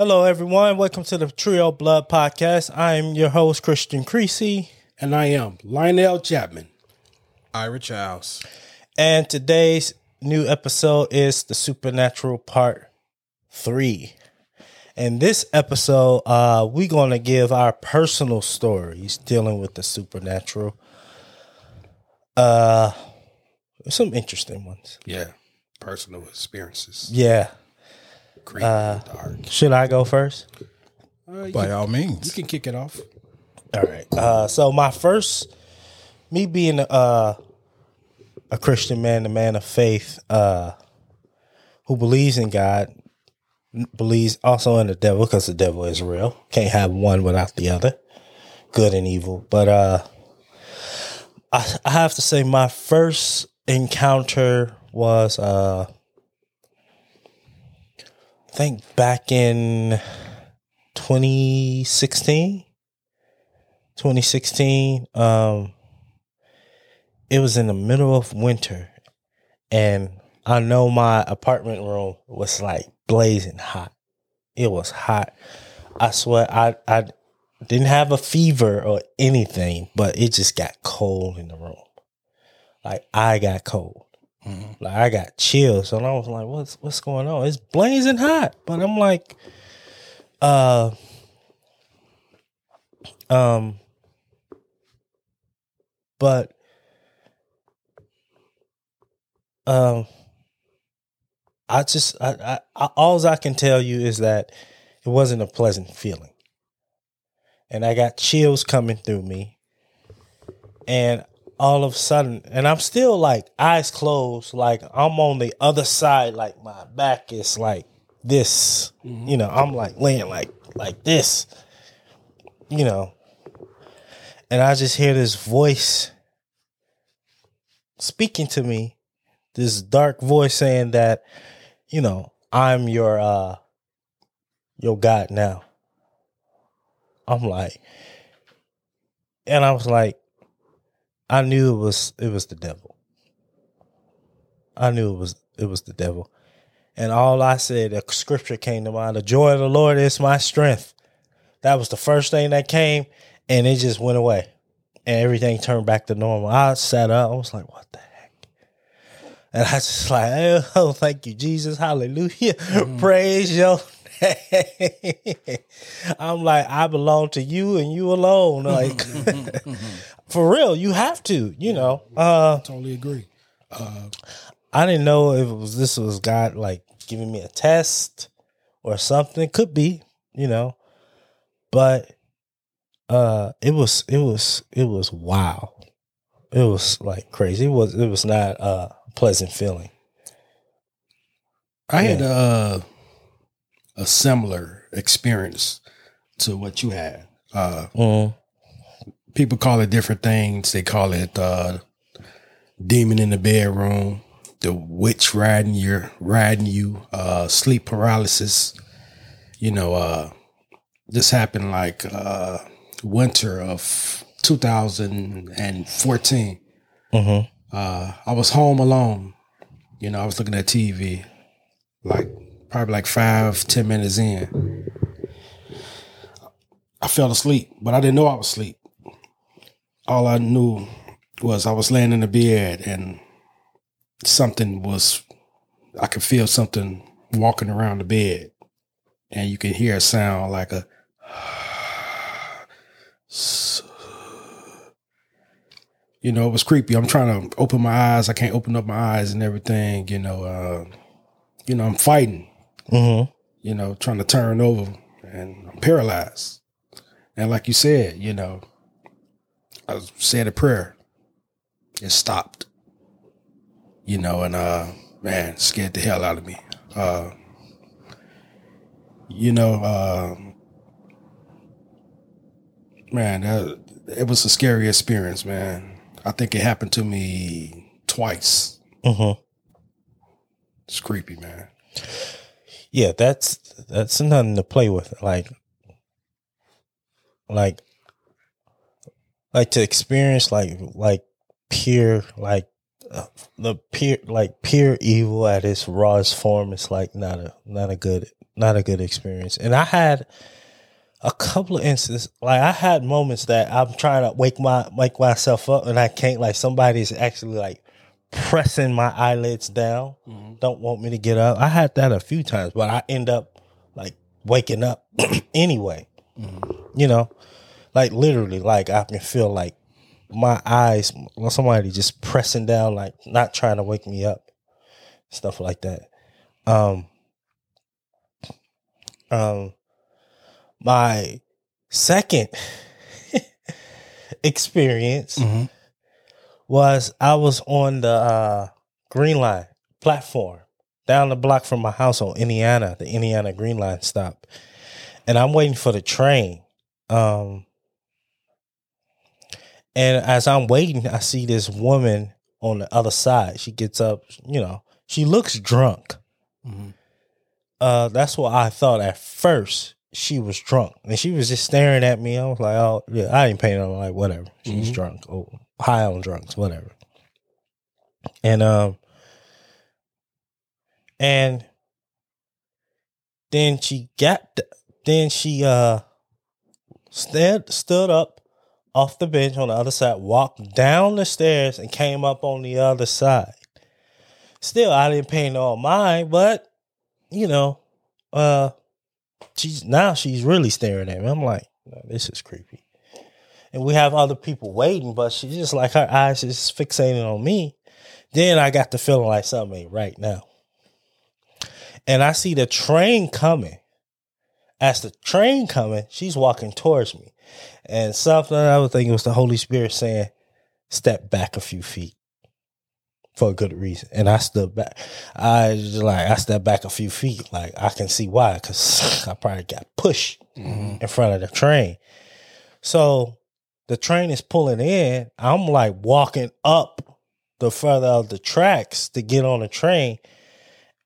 Hello, everyone. Welcome to the Trio Blood Podcast. I am your host, Christian Creasy. And I am Lionel Chapman. Ira Childs. And today's new episode is the Supernatural Part 3. In this episode, uh, we're going to give our personal stories dealing with the supernatural. Uh, some interesting ones. Yeah. Personal experiences. Yeah. Creepy, dark. Should I go first? Uh, you, By all means. you can kick it off. All right. Uh, so my first, me being uh, a Christian man, a man of faith, uh, who believes in God, believes also in the devil because the devil is real. Can't have one without the other, good and evil. But uh, I, I have to say, my first encounter was, uh, I think back in 2016. 2016 um it was in the middle of winter. And i know my apartment room was like blazing hot. It was hot. I swear i i didn't have a fever or anything but it just got cold in the room. Like i got cold like i got chills. And i was like what's what's going on? It's blazing hot. But i'm like uh um but um i just I, I, I all i can tell you is that it wasn't a pleasant feeling. And i got chills coming through me. And all of a sudden and i'm still like eyes closed like i'm on the other side like my back is like this you know i'm like laying like like this you know and I just hear this voice speaking to me, this dark voice saying that, you know, I'm your uh your God now. I'm like, and I was like, I knew it was it was the devil. I knew it was it was the devil. And all I said, a scripture came to mind, the joy of the Lord is my strength. That was the first thing that came and it just went away and everything turned back to normal. I sat up, I was like, what the heck? And I just like, oh, thank you, Jesus, hallelujah, mm. praise your name. I'm like, I belong to you and you alone. Like, for real, you have to, you know. Uh, Totally agree. I didn't know if it was this was God like giving me a test or something. Could be, you know. But uh it was it was it was wow. It was like crazy. It was it was not a pleasant feeling. I had a a similar experience to what you had. Uh, Mm. People call it different things. They call it uh, demon in the bedroom, the witch riding your riding you, uh, sleep paralysis. You know, uh, this happened like uh, winter of 2014. Mm-hmm. Uh, I was home alone. You know, I was looking at TV, like probably like five, ten minutes in. I fell asleep, but I didn't know I was asleep. All I knew was I was laying in the bed and something was, I could feel something walking around the bed. And you can hear a sound like a, you know, it was creepy. I'm trying to open my eyes. I can't open up my eyes and everything. You know, uh, you know, I'm fighting. Mm-hmm. You know, trying to turn over, and I'm paralyzed. And like you said, you know, I was saying a prayer. It stopped. You know, and uh, man, scared the hell out of me. Uh, you know, uh, man, that, it was a scary experience, man. I think it happened to me twice. Uh-huh. It's creepy, man. Yeah, that's that's nothing to play with. Like, like, like to experience like like pure like uh, the pure like pure evil at its rawest form is like not a not a good not a good experience. And I had a couple of instances, like I had moments that I'm trying to wake my wake myself up, and I can't. Like somebody's actually like pressing my eyelids down, don't want me to get up. I had that a few times, but I end up like waking up anyway. You know, like literally, like I can feel like my eyes, somebody just pressing down, like not trying to wake me up, stuff like that. Um, um, my second experience was I was on the uh, Green Line platform down the block from my house on Indiana, the Indiana Green Line stop, and I'm waiting for the train. Um, and as I'm waiting, I see this woman on the other side. She gets up, you know, she looks drunk. Uh, that's what I thought at first. She was drunk, and she was just staring at me. I was like, "Oh, yeah, I ain't paying her. like whatever." She's drunk, oh, high on drugs, whatever. And um, and then she got, then she uh, stood stood up off the bench on the other side, walked down the stairs, and came up on the other side. Still, I didn't pay no mind, but you know, uh, she's now she's really staring at me. I'm like, "No, this is creepy. And we have other people waiting, but she's just like her eyes is fixating on me. Then I got the feeling like something ain't right now. And I see the train coming. As the train coming, she's walking towards me. And something I was thinking was the Holy Spirit saying, step back a few feet for a good reason. And I stood back. I just like I stepped back a few feet. Like I can see why, because I probably got pushed mm-hmm. in front of the train. So the train is pulling in. I'm like walking up the further of the tracks to get on the train.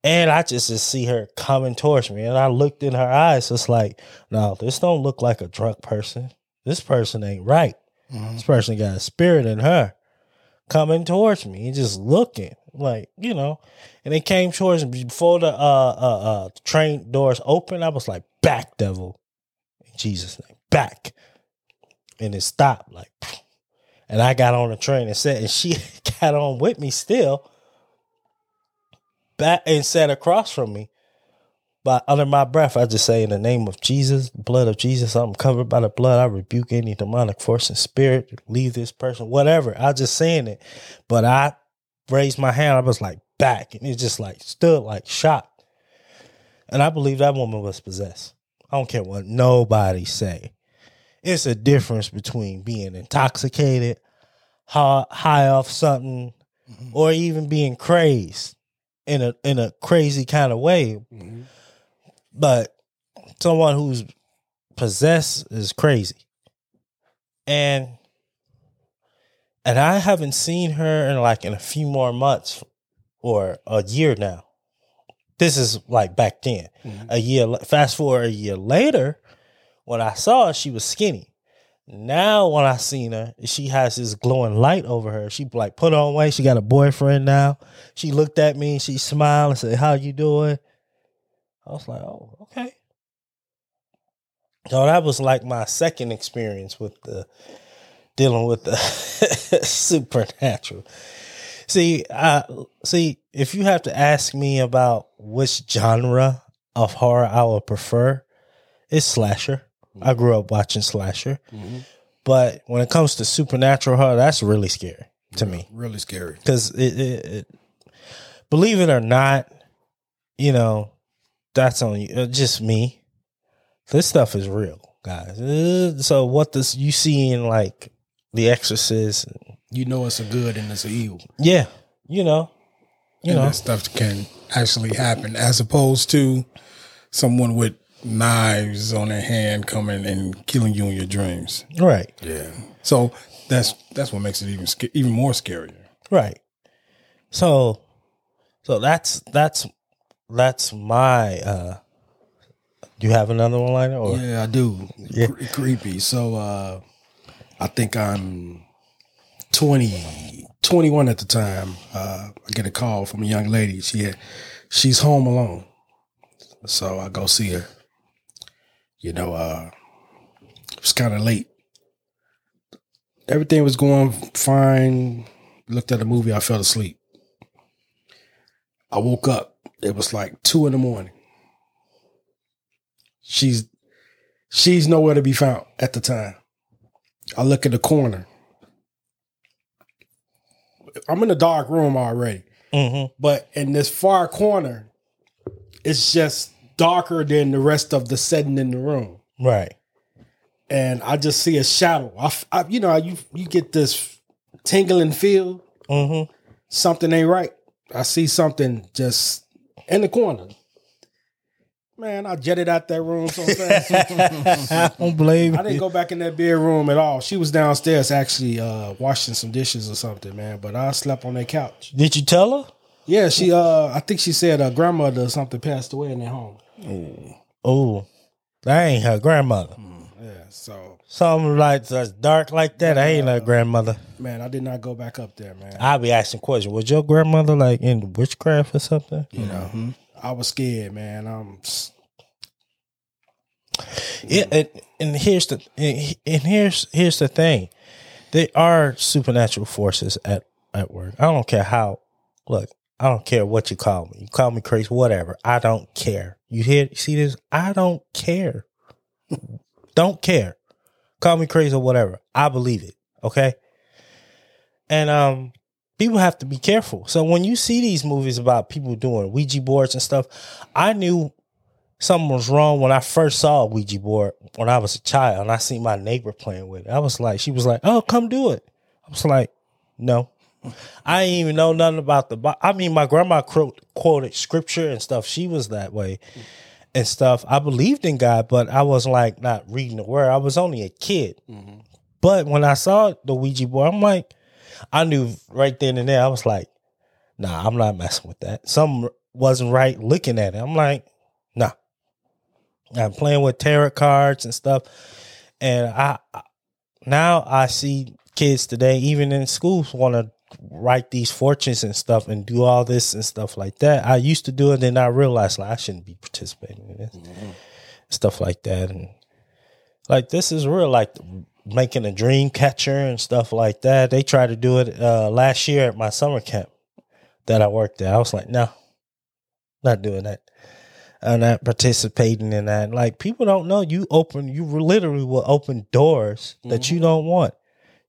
And I just, just see her coming towards me. And I looked in her eyes. It's like, no, this don't look like a drunk person. This person ain't right. This person got a spirit in her coming towards me. And just looking like you know and it came towards me before the uh uh uh train doors open i was like back devil. In jesus name back. And it stopped like and i got on the train and sat and she got on with me still back and sat across from me but under my breath, I just say, in the name of Jesus, blood of Jesus, I'm covered by the blood. I rebuke any demonic force and spirit. Leave this person, whatever. I just saying it. But I raised my hand. I was like back. And it just like stood like shocked. And I believe that woman was possessed. I don't care what nobody say. It's a difference between being intoxicated, high, high off something, mm-hmm. or even being crazed in a in a crazy kind of way. Mm-hmm. But someone who's possessed is crazy. And and I haven't seen her in like in a few more months or a year now. This is like back then. Mm-hmm. A year fast forward a year later, when I saw her, she was skinny. Now when I seen her, she has this glowing light over her. She like put on weight. She got a boyfriend now. She looked at me, she smiled and said, How you doing? I was like, oh, okay. So that was like my second experience with the dealing with the supernatural. See, I see if you have to ask me about which genre of horror I would prefer, it's slasher. I mm-hmm. grew up watching slasher. Mm-hmm. But when it comes to supernatural horror, that's really scary to me Really scary. because it, it, it, believe it or not, you know, that's on you. uh, Just me. This stuff is real, guys. Uh, So what this you see in like The Exorcist? You know it's a good and it's a evil. Yeah, you know, you and know, that stuff can actually happen as opposed to someone with knives on their hand coming and killing you in your dreams. right, Yeah. So that's that's what makes it even even more scarier. right. So, so that's that's that's my. uh Do you have another one liner or Yeah, I do. Yeah. Cre- creepy. So uh I think I'm 20, 21 at the time. Uh I get a call from a young lady. She had she's home alone. So I go see her. You know, uh it was kind of late. Everything was going fine. Looked at a movie, I fell asleep. I woke up. It was like two in the morning. She's she's nowhere to be found at the time. I look in the corner. I'm in a dark room already. Mm-hmm. But in this far corner, it's just darker than the rest of the setting in the room. Right. And I just see a shadow. I, you know, you you get this tingling feel. Mm-hmm. Something ain't right. I see something just in the corner. Man, I jetted out that room so fast. I don't blame I didn't you. go back in that bedroom at all. She was downstairs actually uh, washing some dishes or something, man. But I slept on that couch. Did you tell her? Yeah, she. Uh, I think she said her grandmother or something passed away in their home. Oh, that ain't her grandmother. Yeah, so Something like that's dark like that. I ain't her grandmother. man, I did not go back up there, man. I'll be asking questions. Was your grandmother like in witchcraft or something? You know, I was scared, man. Um, s- Yeah, and, and here's the and and here's here's the thing. There are supernatural forces at at work. I don't care how. Look, I don't care what you call me. You call me crazy, whatever. I don't care. You hear? See this? I don't care. Don't care. Call me crazy or whatever. I believe it. Okay. And um, people have to be careful. So when you see these movies about people doing Ouija boards and stuff, I knew something was wrong when I first saw a Ouija board when I was a child and I seen my neighbor playing with it. I was like, she was like, "Oh, come do it." I was like, "No." I didn't even know nothing about the. I mean, my grandma quote, quoted scripture and stuff. She was that way and stuff. I believed in God, but I was like not reading the word. I was only a kid. Mm-hmm. But when I saw the Ouija board, I'm like, I knew right then and there. I was like, Nah, I'm not messing with that. Something wasn't right looking at it. I'm like, Nah. I'm playing with tarot cards and stuff, and I I- now I see kids today, even in schools, want to write these fortunes and stuff and do all this and stuff like that. I used to do it, then I realized like I shouldn't be participating in this stuff like that, and like this is real, like making a dream catcher and stuff like that. They tried to do it uh, last year at my summer camp that I worked at. I was like, no, not doing that. I'm not participating in that. Like people don't know you open, you literally will open doors that you don't want.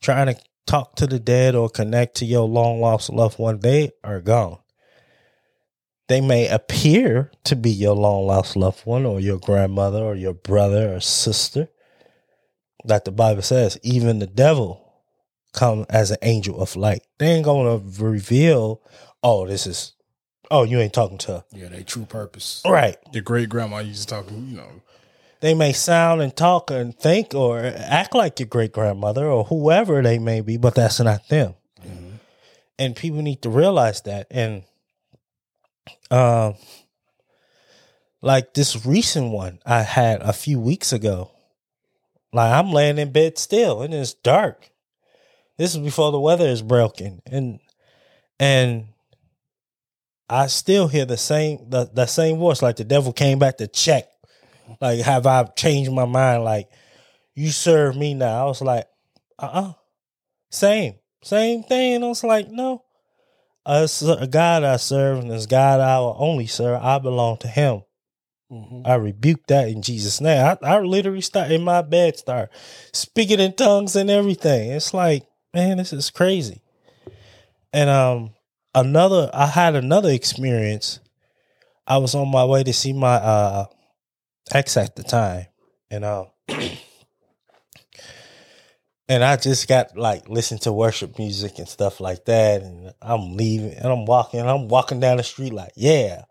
Trying to talk to the dead or connect to your long lost loved one, they are gone. They may appear to be your long lost loved one or your grandmother or your brother or sister. Like the Bible says, even the devil come as an angel of light. They ain't gonna reveal, oh, this is oh, you ain't talking to her. yeah, they true purpose. Right. Your great grandma used to talk, you know, They may sound and talk and think or act like your great grandmother or whoever they may be, but that's not them. And people need to realize that. And um, like this recent one I had a few weeks ago, like I'm laying in bed still and it's dark. This is before the weather is broken, and and I still hear the same the, the same voice, like the devil came back to check like, have I changed my mind? Like, you serve me now. I was like, uh uh Same. Same thing. I was like, no. Uh, a God I serve, and this God I will only serve. I belong to Him. I rebuke that in Jesus' name. I, I literally start in my bed, start speaking in tongues and everything. It's like, man, this is crazy. And um, another, I had another experience. I was on my way to see my uh ex at the time, and um, and I just got like listen to worship music and stuff like that, and I'm leaving, and I'm walking, I'm walking down the street like, yeah,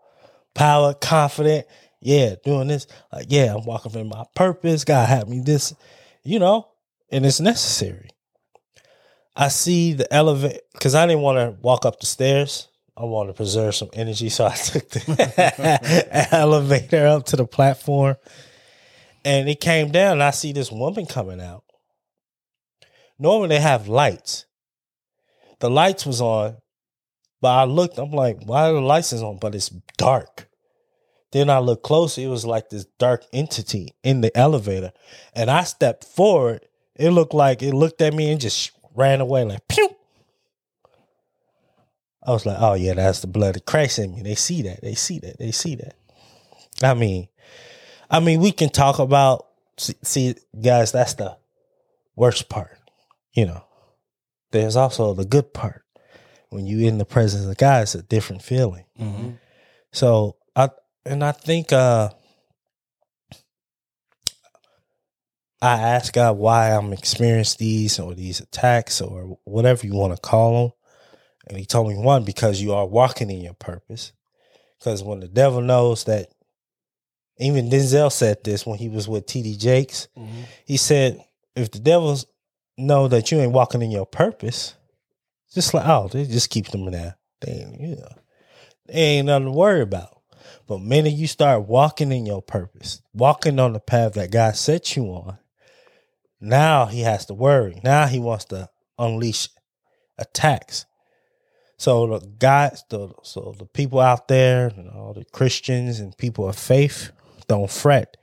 power, confident, yeah, doing this, like, yeah, I'm walking for my purpose. God had me this, you know, and it's necessary. I see the elevator because I didn't want to walk up the stairs. I wanted to preserve some energy, so I took the elevator up to the platform, and it came down. And I see this woman coming out. Normally they have lights. The lights was on, but I looked. I'm like, why are the lights on? But it's dark. Then I looked closer. It was like this dark entity in the elevator, and I stepped forward. It looked like it looked at me and just ran away like pew. I was like, oh yeah, that's the blood of Christ in me. They see that. They see that. They see that. I mean, I mean, we can talk about see, see guys. That's the worst part. You know, there's also the good part. When you in the presence of God, it's a different feeling. So I and I think uh I ask God why I'm experiencing these or these attacks or whatever you want to call them. And he told me one, because you are walking in your purpose. Because when the devil knows that even Denzel said this when he was with TD Jakes, mm-hmm. he said, if the devils know that you ain't walking in your purpose, just like, oh, they just keep them in there. They ain't, you know, they ain't nothing to worry about. But minute you start walking in your purpose, walking on the path that God set you on, now he has to worry. Now he wants to unleash attacks. So the guys, the so the people out there, and all the Christians and people of faith, don't fret.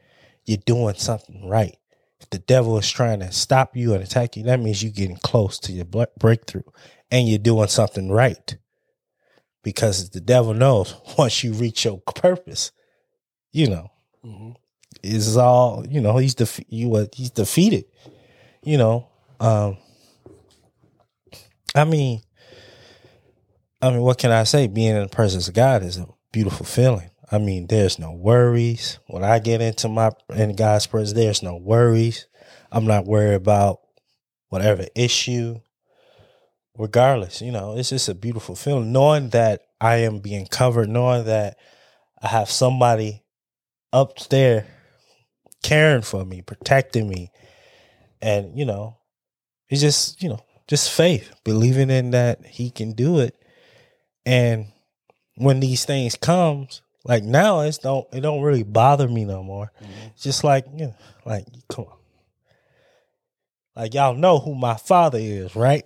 You're doing something right. If the devil is trying to stop you and attack you, that means you're getting close to your breakthrough, and you're doing something right. Because the devil knows once you reach your purpose, you know, is all you know. He's you what he's defeated. You know, um, I mean, I mean, what can I say? Being in the presence of God is a beautiful feeling. I mean, there's no worries when I get into my in God's presence. There's no worries. I'm not worried about whatever issue. Regardless, you know, it's just a beautiful feeling knowing that I am being covered, knowing that I have somebody up there caring for me, protecting me, and you know, it's just you know, just faith, believing in that He can do it, and when these things comes, like now, it's don't it don't really bother me no more. It's just like you know, like come on. Like y'all know who my father is, right?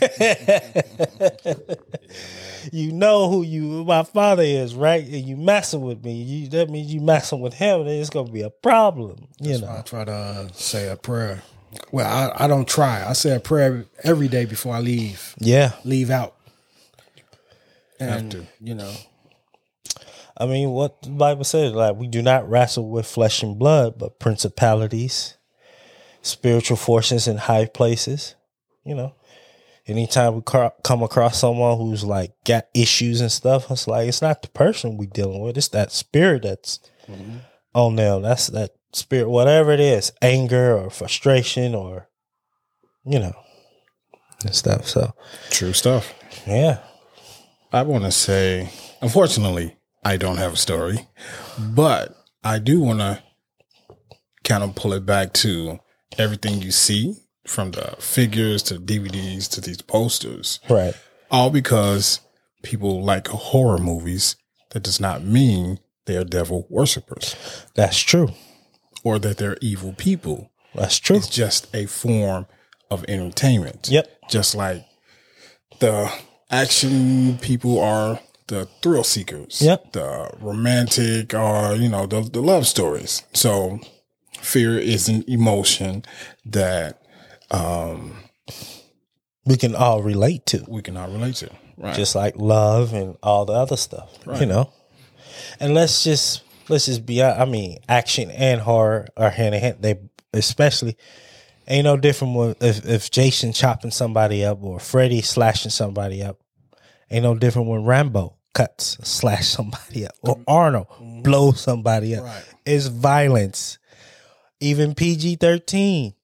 you know who you my father is, right? And you messing with me. You that means you messing with him, then it's gonna be a problem. You know. I try to uh, say a prayer. Well, I, I don't try. I say a prayer every day before I leave. Yeah. Leave out. And you know, I mean, what the Bible says, like we do not wrestle with flesh and blood, but principalities, spiritual forces in high places. You know, anytime we come across someone who's like got issues and stuff, it's like it's not the person we dealing with; it's that spirit that's mm-hmm. on them. That's that spirit, whatever it is, anger or frustration or you know, and stuff. So true stuff. yeah, I want to say, unfortunately, I don't have a story, but I do want to kind of pull it back to everything you see from the figures to DVDs to these posters, right, all because people like horror movies. That does not mean they are devil worshippers that's true. or that they're evil people. That's true. It's just a form of entertainment. Yep. Just like the action people are the thrill seekers. Yep. The romantic are, you know, the, the love stories. So fear is an emotion that um We can all relate to. we can all relate to. Right. just like love and all the other stuff, you know. And let's just let's just be. I mean, action and horror are hand in hand. They especially ain't no different with if if Jason chopping somebody up or Freddy slashing somebody up. Ain't no different when Rambo cuts slash somebody up or Arnold blow somebody up. Right. It's violence. Even PG 13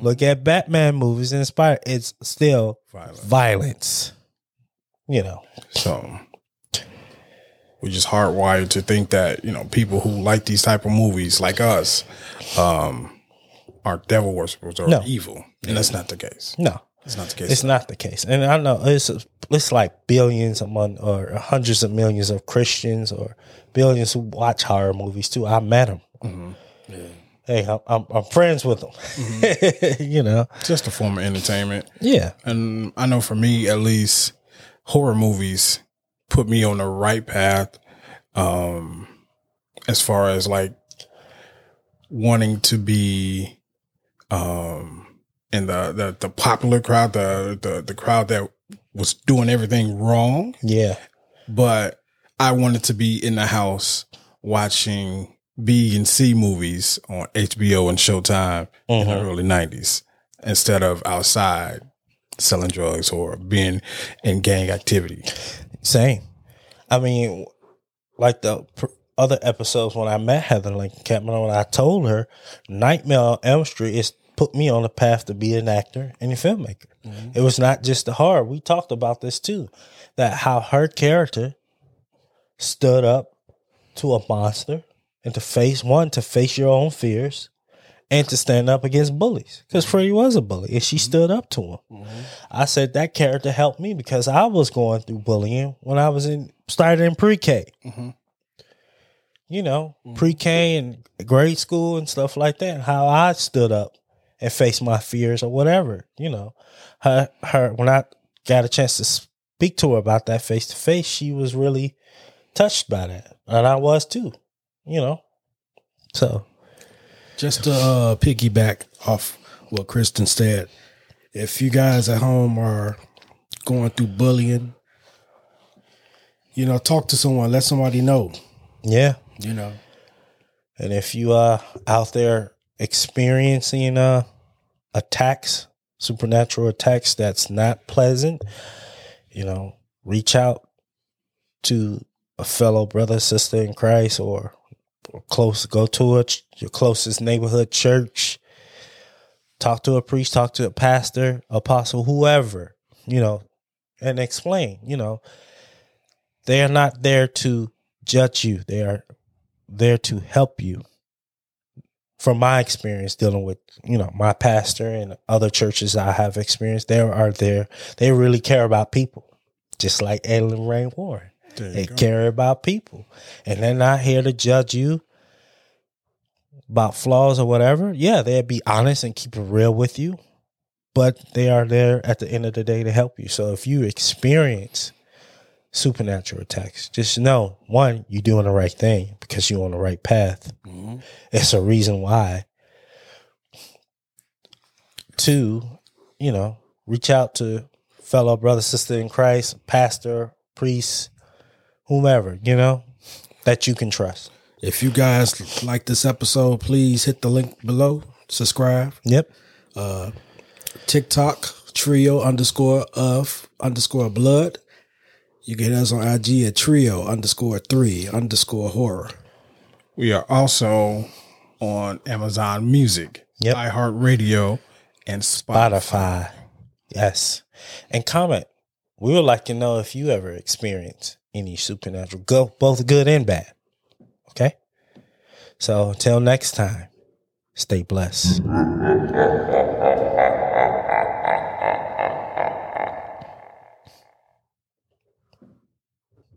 Look at Batman movies inspired. It's still Violence. violence. You know. So we're just hardwired to think that you know people who like these type of movies, like us, um, are devil worshippers or No. evil, and that's not the case. No. It's not the case. It's not the case, and I know it's it's like billions among or hundreds of millions of Christians or billions who watch horror movies too. I met them. Hey, I'm, I'm I'm friends with them. you know, just a form of entertainment, yeah, and I know for me at least, horror movies put me on the right path. Um, as far as like wanting to be um in the the, the popular crowd, the, the the crowd that was doing everything wrong, Yeah. but I wanted to be in the house watching B and C movies on HBO and Showtime in the Mhm. early nineties instead of outside selling drugs or being in gang activity. Same. I mean, like the pr- other episodes when I met Heather Langenkamp, when I told her Nightmare on Elm Street is put me on the path to be an actor and a filmmaker. Mm-hmm. It was not just the horror. We talked about this too, that how her character stood up to a monster and to face one to face your own fears and to stand up against bullies because Freddy was a bully and she mm-hmm. stood up to him. Mm-hmm. I said that character helped me because I was going through bullying when I was in started in pre-K. Mhm. You know, pre-K and grade school and stuff like that. How I stood up and face my fears or whatever. You know, her her when I got a chance to speak to her about that face to face, she was really touched by that, and I was too. You know, so Just to uh, piggyback off what Kristen said, if you guys at home are going through bullying, you know, talk to someone, let somebody know. yeah. You know, And if you are out there experiencing uh, attacks, supernatural attacks that's not pleasant, you know, reach out to a fellow brother, sister in Christ, or, or close. Go to a, your closest neighborhood church. Talk to a priest. Talk to a pastor, apostle, whoever. You know, and explain. You know, they are not there to judge you. They are there to help you. From my experience dealing with, you know, my pastor and other churches I have experienced, they are there. They really care about people, just like Ed and Lorraine Warren. They go. care about people, and they're not here to judge you about flaws or whatever. Yeah, they'll be honest and keep it real with you, but they are there at the end of the day to help you. So if you experience supernatural attacks, just know one, you're doing the right thing because you're on the right path. It's a reason why. Two, you know, reach out to fellow brother, sister in Christ, pastor, priest, whomever, you know, that you can trust. if you guys like this episode, please hit the link below, subscribe. Yep. Uh, TikTok trio underscore of underscore blood. You can hit us on IG at trio underscore three underscore horror. We are also on Amazon Music, Yep. iHeartRadio, and Spotify. Spotify. Yes. And comment. We would like to know if you ever experienced any supernatural, go both good and bad. Okay. So until next time, stay blessed.